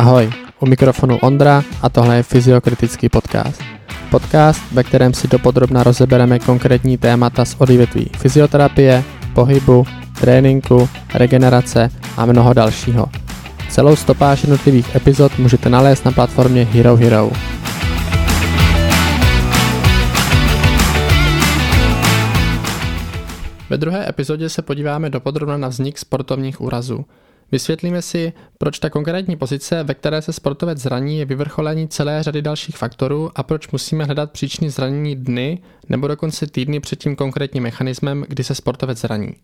Ahoj, u mikrofonu Ondra a tohle je Fyziokritický podcast. Podcast, ve kterém si dopodrobna rozebereme konkrétní témata z odvětví fyzioterapie, pohybu, tréninku, regenerace a mnoho dalšího. Celou stopáž jednotlivých epizod můžete nalézt na platformě Hero Hero. Ve druhé epizodě se podíváme dopodrobna na vznik sportovních úrazů. Vysvětlíme si, proč ta konkrétní pozice, ve které se sportovec zraní, je vyvrcholení celé řady dalších faktorů a proč musíme hledat příčiny zranění dny nebo dokonce týdny před tím konkrétním mechanismem, kdy se sportovec zraní.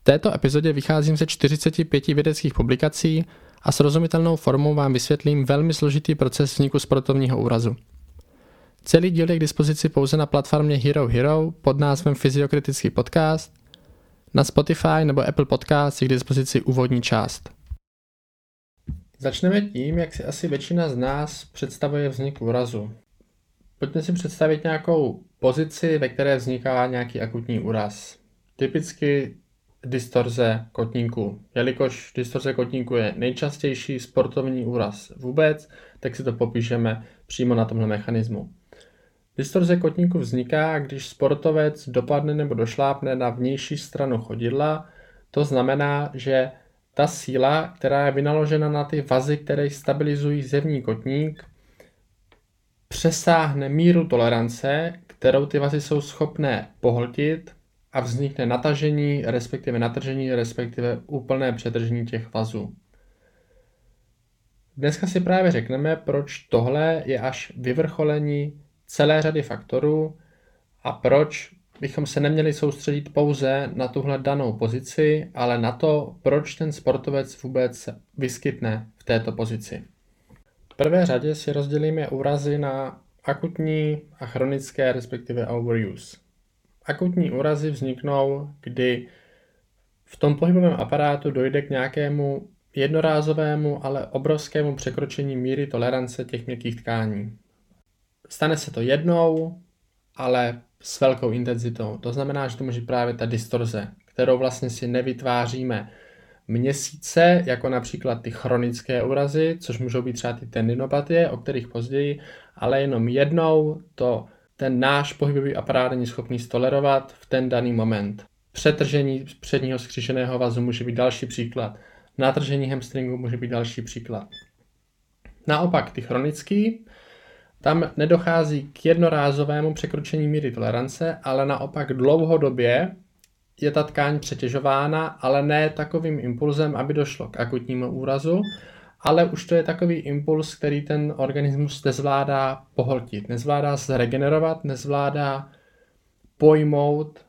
V této epizodě vycházím ze 45 vědeckých publikací a srozumitelnou formou vám vysvětlím velmi složitý proces vzniku sportovního úrazu. Celý díl je k dispozici pouze na platformě Hero Hero pod názvem Fyziokritický podcast na Spotify nebo Apple Podcast je k dispozici úvodní část. Začneme tím, jak si asi většina z nás představuje vznik úrazu. Pojďme si představit nějakou pozici, ve které vzniká nějaký akutní úraz. Typicky distorze kotníku. Jelikož distorze kotníku je nejčastější sportovní úraz vůbec, tak si to popíšeme přímo na tomhle mechanismu. Distorze kotníku vzniká, když sportovec dopadne nebo došlápne na vnější stranu chodidla. To znamená, že ta síla, která je vynaložena na ty vazy, které stabilizují zevní kotník, přesáhne míru tolerance, kterou ty vazy jsou schopné pohltit a vznikne natažení, respektive natržení, respektive úplné přetržení těch vazů. Dneska si právě řekneme, proč tohle je až vyvrcholení celé řady faktorů a proč bychom se neměli soustředit pouze na tuhle danou pozici, ale na to, proč ten sportovec vůbec vyskytne v této pozici. V prvé řadě si rozdělíme úrazy na akutní a chronické, respektive overuse. Akutní úrazy vzniknou, kdy v tom pohybovém aparátu dojde k nějakému jednorázovému, ale obrovskému překročení míry tolerance těch měkkých tkání. Stane se to jednou, ale s velkou intenzitou. To znamená, že to může právě ta distorze, kterou vlastně si nevytváříme měsíce, jako například ty chronické úrazy, což můžou být třeba ty tendinopatie, o kterých později, ale jenom jednou to ten náš pohybový aparát není schopný stolerovat v ten daný moment. Přetržení předního skříženého vazu může být další příklad. Natržení hamstringu může být další příklad. Naopak ty chronický, tam nedochází k jednorázovému překročení míry tolerance, ale naopak dlouhodobě je ta tkáň přetěžována, ale ne takovým impulzem, aby došlo k akutnímu úrazu, ale už to je takový impuls, který ten organismus nezvládá pohltit, nezvládá se regenerovat, nezvládá pojmout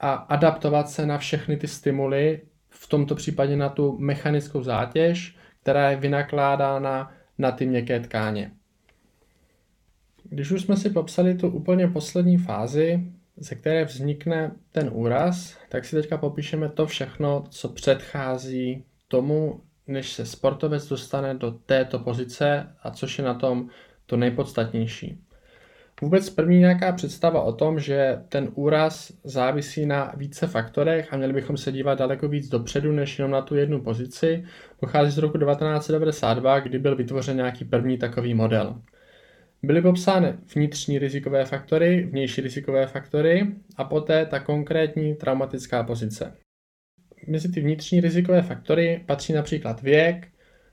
a adaptovat se na všechny ty stimuly, v tomto případě na tu mechanickou zátěž, která je vynakládána na ty měkké tkáně. Když už jsme si popsali tu úplně poslední fázi, ze které vznikne ten úraz, tak si teďka popíšeme to všechno, co předchází tomu, než se sportovec dostane do této pozice a což je na tom to nejpodstatnější. Vůbec první nějaká představa o tom, že ten úraz závisí na více faktorech a měli bychom se dívat daleko víc dopředu, než jenom na tu jednu pozici, pochází z roku 1992, kdy byl vytvořen nějaký první takový model. Byly popsány vnitřní rizikové faktory, vnější rizikové faktory a poté ta konkrétní traumatická pozice. Mezi ty vnitřní rizikové faktory patří například věk,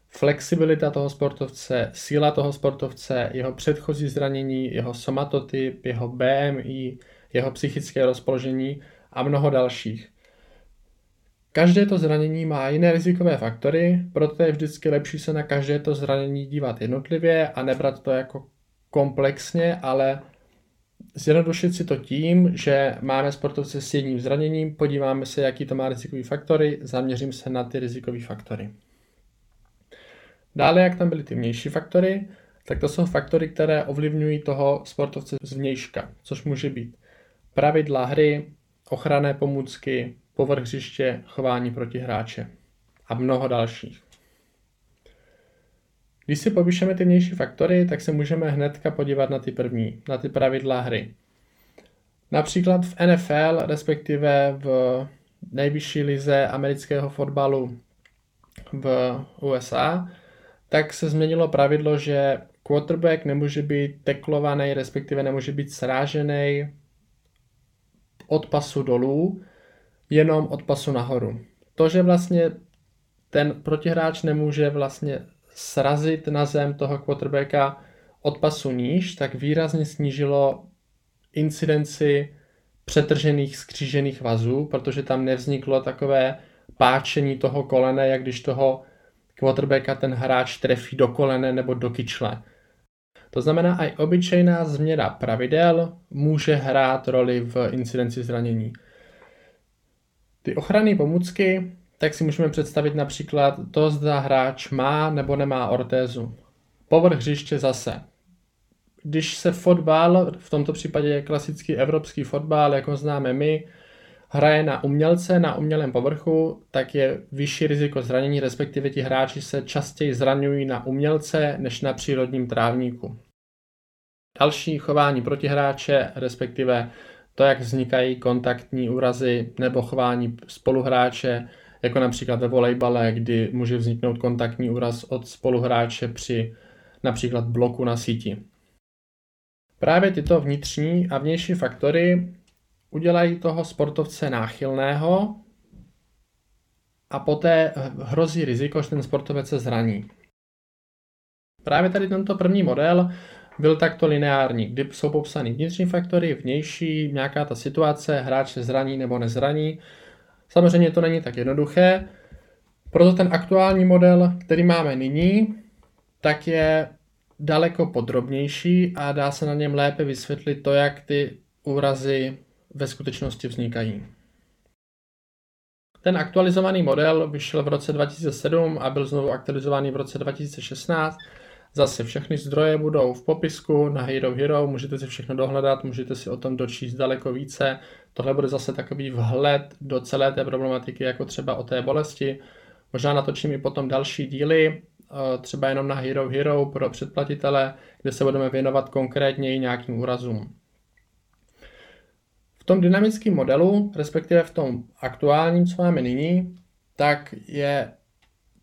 flexibilita toho sportovce, síla toho sportovce, jeho předchozí zranění, jeho somatotyp, jeho BMI, jeho psychické rozpoložení a mnoho dalších. Každé to zranění má jiné rizikové faktory, proto je vždycky lepší se na každé to zranění dívat jednotlivě a nebrat to jako komplexně, ale zjednodušit si to tím, že máme sportovce s jedním zraněním, podíváme se, jaký to má rizikový faktory, zaměřím se na ty rizikové faktory. Dále, jak tam byly ty vnější faktory, tak to jsou faktory, které ovlivňují toho sportovce zvnějška, což může být pravidla hry, ochranné pomůcky, povrch hřiště, chování proti hráče a mnoho dalších. Když si popíšeme ty vnější faktory, tak se můžeme hnedka podívat na ty první, na ty pravidla hry. Například v NFL, respektive v nejvyšší lize amerického fotbalu v USA, tak se změnilo pravidlo, že quarterback nemůže být teklovaný, respektive nemůže být srážený od pasu dolů, jenom od pasu nahoru. To, že vlastně ten protihráč nemůže vlastně srazit na zem toho quarterbacka od pasu níž, tak výrazně snížilo incidenci přetržených skřížených vazů, protože tam nevzniklo takové páčení toho kolene, jak když toho quarterbacka ten hráč trefí do kolene nebo do kyčle. To znamená, i obyčejná změna pravidel může hrát roli v incidenci zranění. Ty ochranné pomůcky, tak si můžeme představit například to, zda hráč má nebo nemá ortézu. Povrch hřiště zase. Když se fotbal, v tomto případě je klasický evropský fotbal, jako známe my, hraje na umělce, na umělém povrchu, tak je vyšší riziko zranění, respektive ti hráči se častěji zraňují na umělce než na přírodním trávníku. Další chování protihráče, respektive to, jak vznikají kontaktní úrazy nebo chování spoluhráče, jako například ve volejbale, kdy může vzniknout kontaktní úraz od spoluhráče při například bloku na síti. Právě tyto vnitřní a vnější faktory udělají toho sportovce náchylného a poté hrozí riziko, že ten sportovec se zraní. Právě tady tento první model byl takto lineární, kdy jsou popsány vnitřní faktory, vnější, nějaká ta situace, hráč se zraní nebo nezraní. Samozřejmě to není tak jednoduché, proto ten aktuální model, který máme nyní, tak je daleko podrobnější a dá se na něm lépe vysvětlit to, jak ty úrazy ve skutečnosti vznikají. Ten aktualizovaný model vyšel v roce 2007 a byl znovu aktualizovaný v roce 2016. Zase všechny zdroje budou v popisku na Hero Hero, můžete si všechno dohledat, můžete si o tom dočíst daleko více. Tohle bude zase takový vhled do celé té problematiky, jako třeba o té bolesti. Možná natočím i potom další díly, eh, třeba jenom na Hero Hero pro předplatitele, kde se budeme věnovat konkrétně i nějakým úrazům. V tom dynamickém modelu, respektive v tom aktuálním, co máme nyní, tak je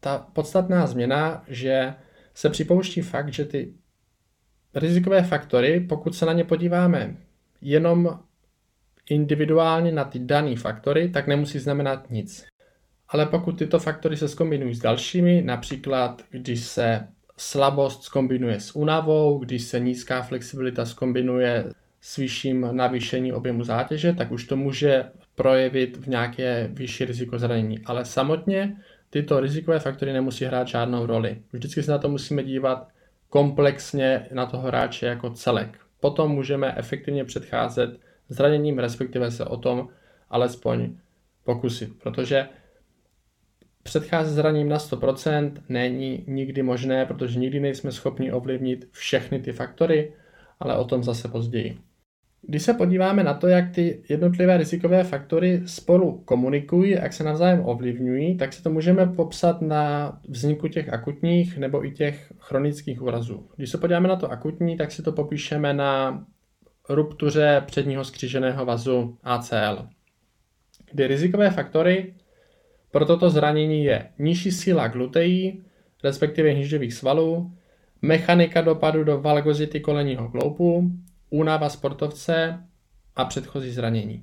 ta podstatná změna, že se připouští fakt, že ty rizikové faktory, pokud se na ně podíváme jenom individuálně na ty dané faktory, tak nemusí znamenat nic. Ale pokud tyto faktory se skombinují s dalšími, například když se slabost skombinuje s únavou, když se nízká flexibilita skombinuje s vyšším navýšení objemu zátěže, tak už to může projevit v nějaké vyšší riziko zranění. Ale samotně tyto rizikové faktory nemusí hrát žádnou roli. Vždycky se na to musíme dívat komplexně na toho hráče jako celek. Potom můžeme efektivně předcházet zraněním, respektive se o tom alespoň pokusit, protože předcházet zraněním na 100% není nikdy možné, protože nikdy nejsme schopni ovlivnit všechny ty faktory, ale o tom zase později. Když se podíváme na to, jak ty jednotlivé rizikové faktory spolu komunikují, jak se navzájem ovlivňují, tak si to můžeme popsat na vzniku těch akutních nebo i těch chronických úrazů. Když se podíváme na to akutní, tak si to popíšeme na ruptuře předního skříženého vazu ACL, kdy rizikové faktory pro toto zranění je nižší síla gluteí, respektive hnížďových svalů, mechanika dopadu do valgozity kolenního kloupu, únava sportovce a předchozí zranění.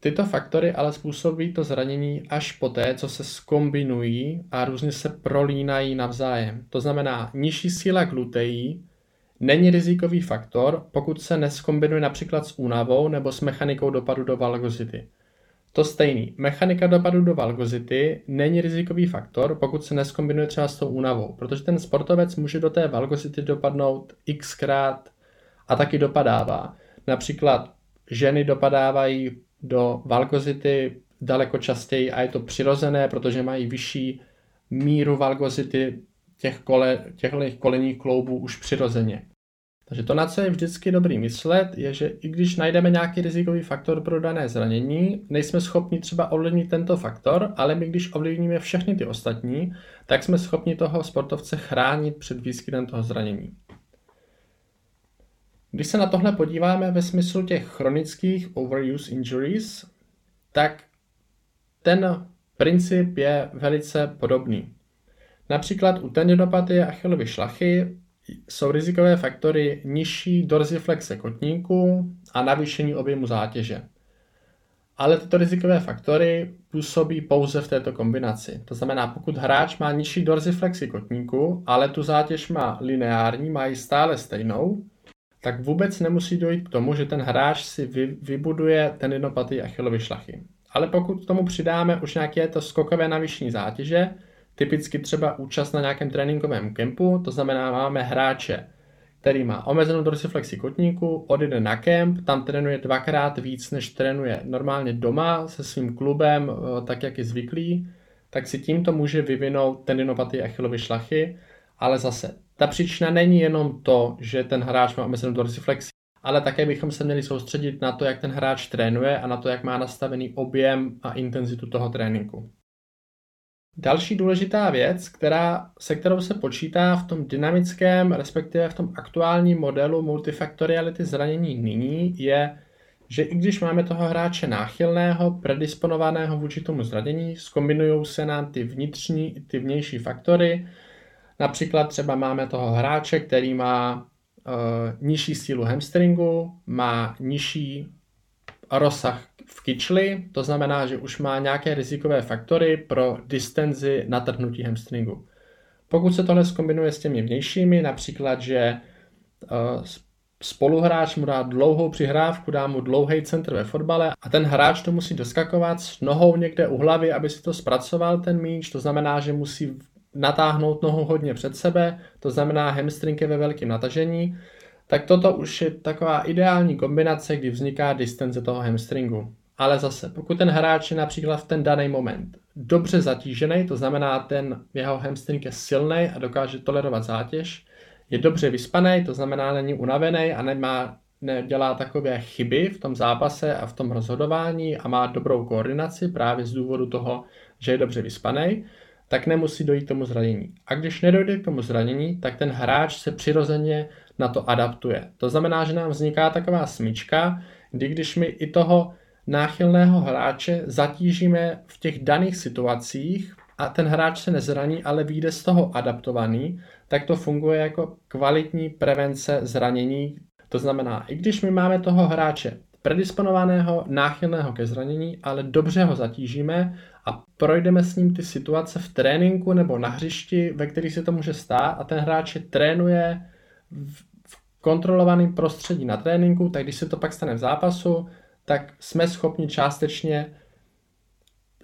Tyto faktory ale způsobí to zranění až poté, co se skombinují a různě se prolínají navzájem. To znamená, nižší síla gluteí není rizikový faktor, pokud se neskombinuje například s únavou nebo s mechanikou dopadu do valgozity. To stejný. Mechanika dopadu do valgozity není rizikový faktor, pokud se neskombinuje třeba s tou únavou, protože ten sportovec může do té valgozity dopadnout xkrát a taky dopadává. Například ženy dopadávají do valgozity daleko častěji a je to přirozené, protože mají vyšší míru valgozity těch, kole, těchto kolenních kloubů už přirozeně. Takže to, na co je vždycky dobrý myslet, je, že i když najdeme nějaký rizikový faktor pro dané zranění, nejsme schopni třeba ovlivnit tento faktor, ale my když ovlivníme všechny ty ostatní, tak jsme schopni toho sportovce chránit před výskytem toho zranění. Když se na tohle podíváme ve smyslu těch chronických overuse injuries, tak ten princip je velice podobný. Například u tendinopatie achilovy šlachy jsou rizikové faktory nižší dorsiflexe kotníků a navýšení objemu zátěže. Ale tyto rizikové faktory působí pouze v této kombinaci. To znamená, pokud hráč má nižší dorsiflexy kotníku, ale tu zátěž má lineární, má ji stále stejnou, tak vůbec nemusí dojít k tomu, že ten hráč si vy, vybuduje tendinopatii achilovy šlachy. Ale pokud k tomu přidáme už nějaké to skokové navýšení zátěže, typicky třeba účast na nějakém tréninkovém kempu, to znamená, máme hráče, který má omezenou dorsiflexi kotníku, odjede na kemp, tam trénuje dvakrát víc, než trénuje normálně doma se svým klubem, eh, tak jak je zvyklý, tak si tímto může vyvinout tendinopatii achilovy šlachy, ale zase ta příčina není jenom to, že ten hráč má omezenou dorsiflexi, ale také bychom se měli soustředit na to, jak ten hráč trénuje a na to, jak má nastavený objem a intenzitu toho tréninku. Další důležitá věc, která, se kterou se počítá v tom dynamickém, respektive v tom aktuálním modelu multifaktoriality zranění nyní, je, že i když máme toho hráče náchylného, predisponovaného vůči tomu zranění, skombinují se nám ty vnitřní i ty vnější faktory. Například třeba máme toho hráče, který má uh, nižší sílu hamstringu, má nižší rozsah v kyčli, to znamená, že už má nějaké rizikové faktory pro distenzi natrhnutí hamstringu. Pokud se tohle zkombinuje s těmi vnějšími, například, že uh, spoluhráč mu dá dlouhou přihrávku, dá mu dlouhý centr ve fotbale a ten hráč to musí doskakovat s nohou někde u hlavy, aby si to zpracoval ten míč, to znamená, že musí natáhnout nohu hodně před sebe, to znamená hamstring je ve velkém natažení, tak toto už je taková ideální kombinace, kdy vzniká distenze toho hamstringu. Ale zase, pokud ten hráč je například v ten daný moment dobře zatížený, to znamená, ten jeho hamstring je silný a dokáže tolerovat zátěž, je dobře vyspaný, to znamená, není unavený a nemá, nedělá takové chyby v tom zápase a v tom rozhodování a má dobrou koordinaci právě z důvodu toho, že je dobře vyspaný, tak nemusí dojít k tomu zranění. A když nedojde k tomu zranění, tak ten hráč se přirozeně na to adaptuje. To znamená, že nám vzniká taková smyčka, kdy když my i toho náchylného hráče zatížíme v těch daných situacích a ten hráč se nezraní, ale vyjde z toho adaptovaný, tak to funguje jako kvalitní prevence zranění. To znamená, i když my máme toho hráče predisponovaného, náchylného ke zranění, ale dobře ho zatížíme a projdeme s ním ty situace v tréninku nebo na hřišti, ve kterých se to může stát a ten hráč je trénuje v kontrolovaném prostředí na tréninku, tak když se to pak stane v zápasu, tak jsme schopni částečně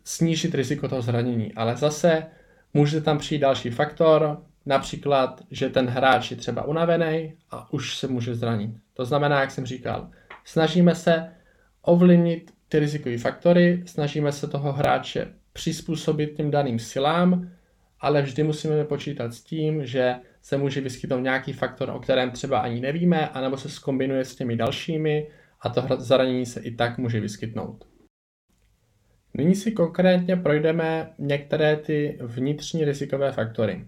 snížit riziko toho zranění. Ale zase může tam přijít další faktor, například, že ten hráč je třeba unavený a už se může zranit. To znamená, jak jsem říkal, snažíme se ovlivnit ty rizikové faktory, snažíme se toho hráče přizpůsobit těm daným silám, ale vždy musíme počítat s tím, že se může vyskytnout nějaký faktor, o kterém třeba ani nevíme, anebo se skombinuje s těmi dalšími a to zranění se i tak může vyskytnout. Nyní si konkrétně projdeme některé ty vnitřní rizikové faktory.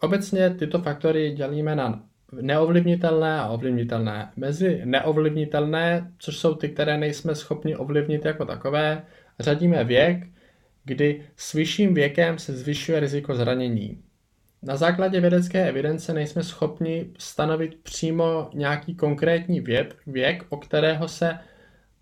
Obecně tyto faktory dělíme na neovlivnitelné a ovlivnitelné. Mezi neovlivnitelné, což jsou ty, které nejsme schopni ovlivnit jako takové, řadíme věk, kdy s vyšším věkem se zvyšuje riziko zranění. Na základě vědecké evidence nejsme schopni stanovit přímo nějaký konkrétní věk, věk, o kterého se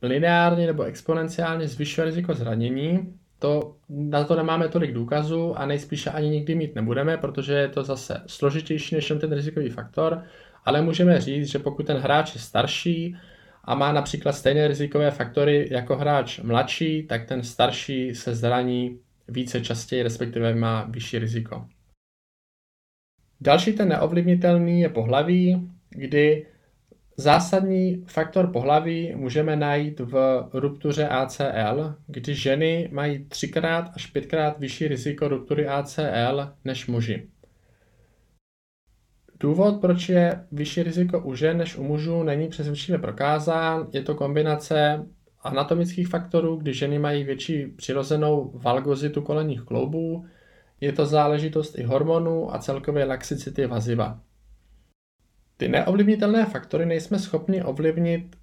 lineárně nebo exponenciálně zvyšuje riziko zranění. To, na to nemáme tolik důkazů a nejspíše ani nikdy mít nebudeme, protože je to zase složitější než ten rizikový faktor, ale můžeme říct, že pokud ten hráč je starší a má například stejné rizikové faktory jako hráč mladší, tak ten starší se zraní více častěji, respektive má vyšší riziko. Další ten neovlivnitelný je pohlaví, kdy zásadní faktor pohlaví můžeme najít v ruptuře ACL, kdy ženy mají třikrát až pětkrát vyšší riziko ruptury ACL než muži. Důvod, proč je vyšší riziko u žen než u mužů, není přesvědčivě prokázán. Je to kombinace anatomických faktorů, kdy ženy mají větší přirozenou valgozitu kolenních kloubů, je to záležitost i hormonů a celkové laxicity vaziva. Ty neovlivnitelné faktory nejsme schopni ovlivnit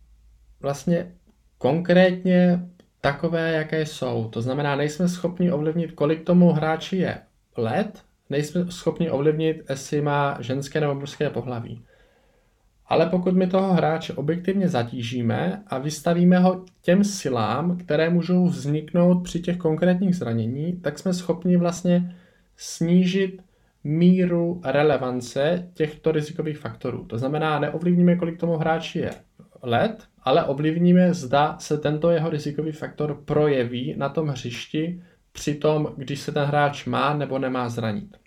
vlastně konkrétně takové, jaké jsou. To znamená, nejsme schopni ovlivnit, kolik tomu hráči je let, nejsme schopni ovlivnit, jestli má ženské nebo mužské pohlaví. Ale pokud my toho hráče objektivně zatížíme a vystavíme ho těm silám, které můžou vzniknout při těch konkrétních zranění, tak jsme schopni vlastně snížit míru relevance těchto rizikových faktorů. To znamená, neovlivníme, kolik tomu hráči je let, ale ovlivníme, zda se tento jeho rizikový faktor projeví na tom hřišti při tom, když se ten hráč má nebo nemá zranit.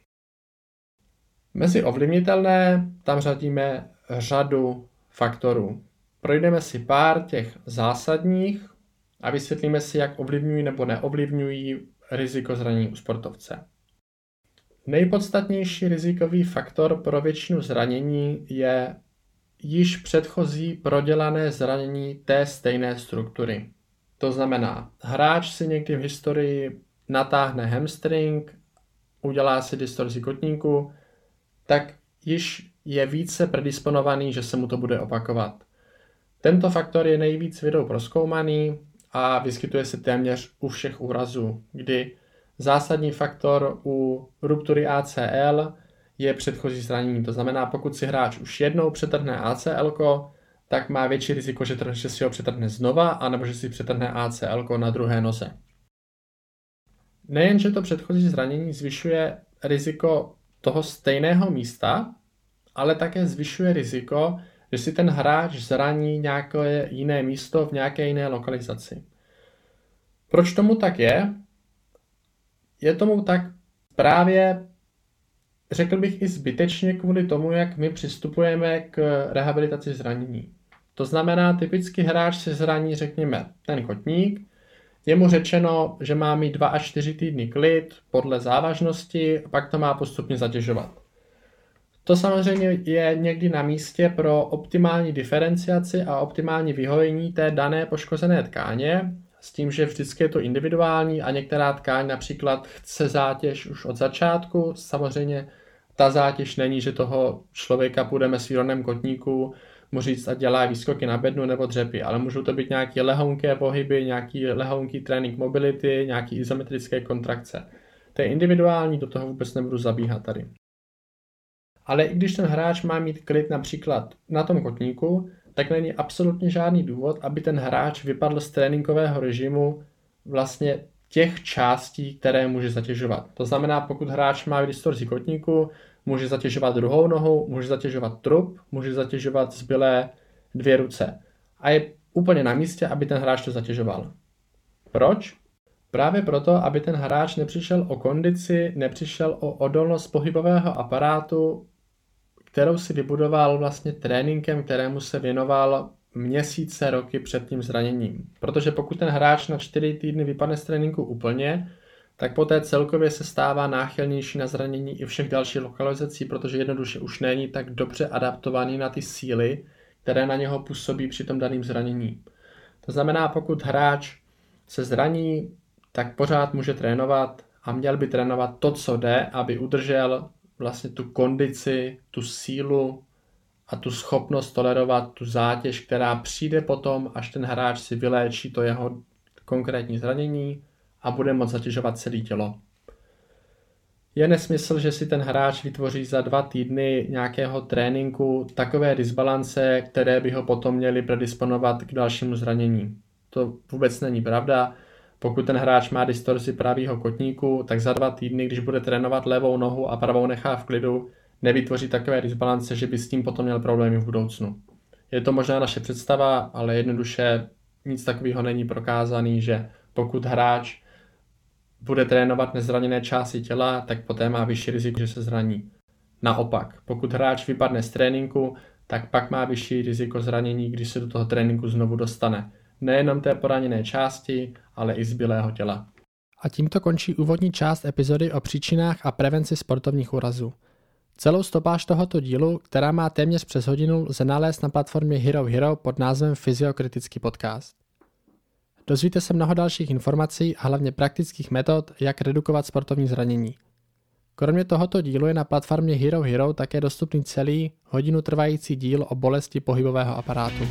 Mezi ovlivnitelné tam řadíme řadu faktorů. Projdeme si pár těch zásadních a vysvětlíme si, jak ovlivňují nebo neovlivňují riziko zranění u sportovce. Nejpodstatnější rizikový faktor pro většinu zranění je již předchozí prodělané zranění té stejné struktury. To znamená, hráč si někdy v historii natáhne hamstring, udělá si distorzi kotníku, tak již je více predisponovaný, že se mu to bude opakovat. Tento faktor je nejvíc vědou proskoumaný a vyskytuje se téměř u všech úrazů, kdy zásadní faktor u ruptury ACL je předchozí zranění. To znamená, pokud si hráč už jednou přetrhne ACL, tak má větší riziko, že, že si ho přetrhne znova, anebo že si přetrhne ACL na druhé noze. Nejen, že to předchozí zranění zvyšuje riziko toho stejného místa, ale také zvyšuje riziko, že si ten hráč zraní nějaké jiné místo v nějaké jiné lokalizaci. Proč tomu tak je? Je tomu tak právě, řekl bych i zbytečně kvůli tomu, jak my přistupujeme k rehabilitaci zranění. To znamená, typický hráč se zraní, řekněme, ten kotník, je mu řečeno, že má mít 2 až 4 týdny klid podle závažnosti a pak to má postupně zatěžovat. To samozřejmě je někdy na místě pro optimální diferenciaci a optimální vyhojení té dané poškozené tkáně, s tím, že vždycky je to individuální a některá tkáň například chce zátěž už od začátku. Samozřejmě ta zátěž není, že toho člověka půjdeme s výronem kotníku mu říct, a dělá výskoky na bednu nebo dřepy, ale můžou to být nějaké lehonké pohyby, nějaký lehonký trénink mobility, nějaký izometrické kontrakce. To je individuální, do toho vůbec nebudu zabíhat tady. Ale i když ten hráč má mít klid například na tom kotníku, tak není absolutně žádný důvod, aby ten hráč vypadl z tréninkového režimu vlastně těch částí, které může zatěžovat. To znamená, pokud hráč má distorzi kotníku, může zatěžovat druhou nohu, může zatěžovat trup, může zatěžovat zbylé dvě ruce. A je úplně na místě, aby ten hráč to zatěžoval. Proč? Právě proto, aby ten hráč nepřišel o kondici, nepřišel o odolnost pohybového aparátu, kterou si vybudoval vlastně tréninkem, kterému se věnoval měsíce, roky před tím zraněním. Protože pokud ten hráč na 4 týdny vypadne z tréninku úplně, tak poté celkově se stává náchylnější na zranění i všech dalších lokalizací, protože jednoduše už není tak dobře adaptovaný na ty síly, které na něho působí při tom daném zranění. To znamená, pokud hráč se zraní, tak pořád může trénovat a měl by trénovat to, co jde, aby udržel vlastně tu kondici, tu sílu a tu schopnost tolerovat tu zátěž, která přijde potom, až ten hráč si vyléčí to jeho konkrétní zranění a bude moct zatěžovat celé tělo. Je nesmysl, že si ten hráč vytvoří za dva týdny nějakého tréninku takové disbalance, které by ho potom měly predisponovat k dalšímu zranění. To vůbec není pravda. Pokud ten hráč má distorzi pravého kotníku, tak za dva týdny, když bude trénovat levou nohu a pravou nechá v klidu, nevytvoří takové disbalance, že by s tím potom měl problémy v budoucnu. Je to možná naše představa, ale jednoduše nic takového není prokázaný, že pokud hráč bude trénovat nezraněné části těla, tak poté má vyšší riziko, že se zraní. Naopak, pokud hráč vypadne z tréninku, tak pak má vyšší riziko zranění, když se do toho tréninku znovu dostane. Nejenom té poraněné části, ale i zbylého těla. A tímto končí úvodní část epizody o příčinách a prevenci sportovních úrazů. Celou stopáž tohoto dílu, která má téměř přes hodinu, lze nalézt na platformě Hero Hero pod názvem Fyziokritický podcast. Dozvíte se mnoho dalších informací a hlavně praktických metod, jak redukovat sportovní zranění. Kromě tohoto dílu je na platformě Hero Hero také dostupný celý hodinu trvající díl o bolesti pohybového aparátu.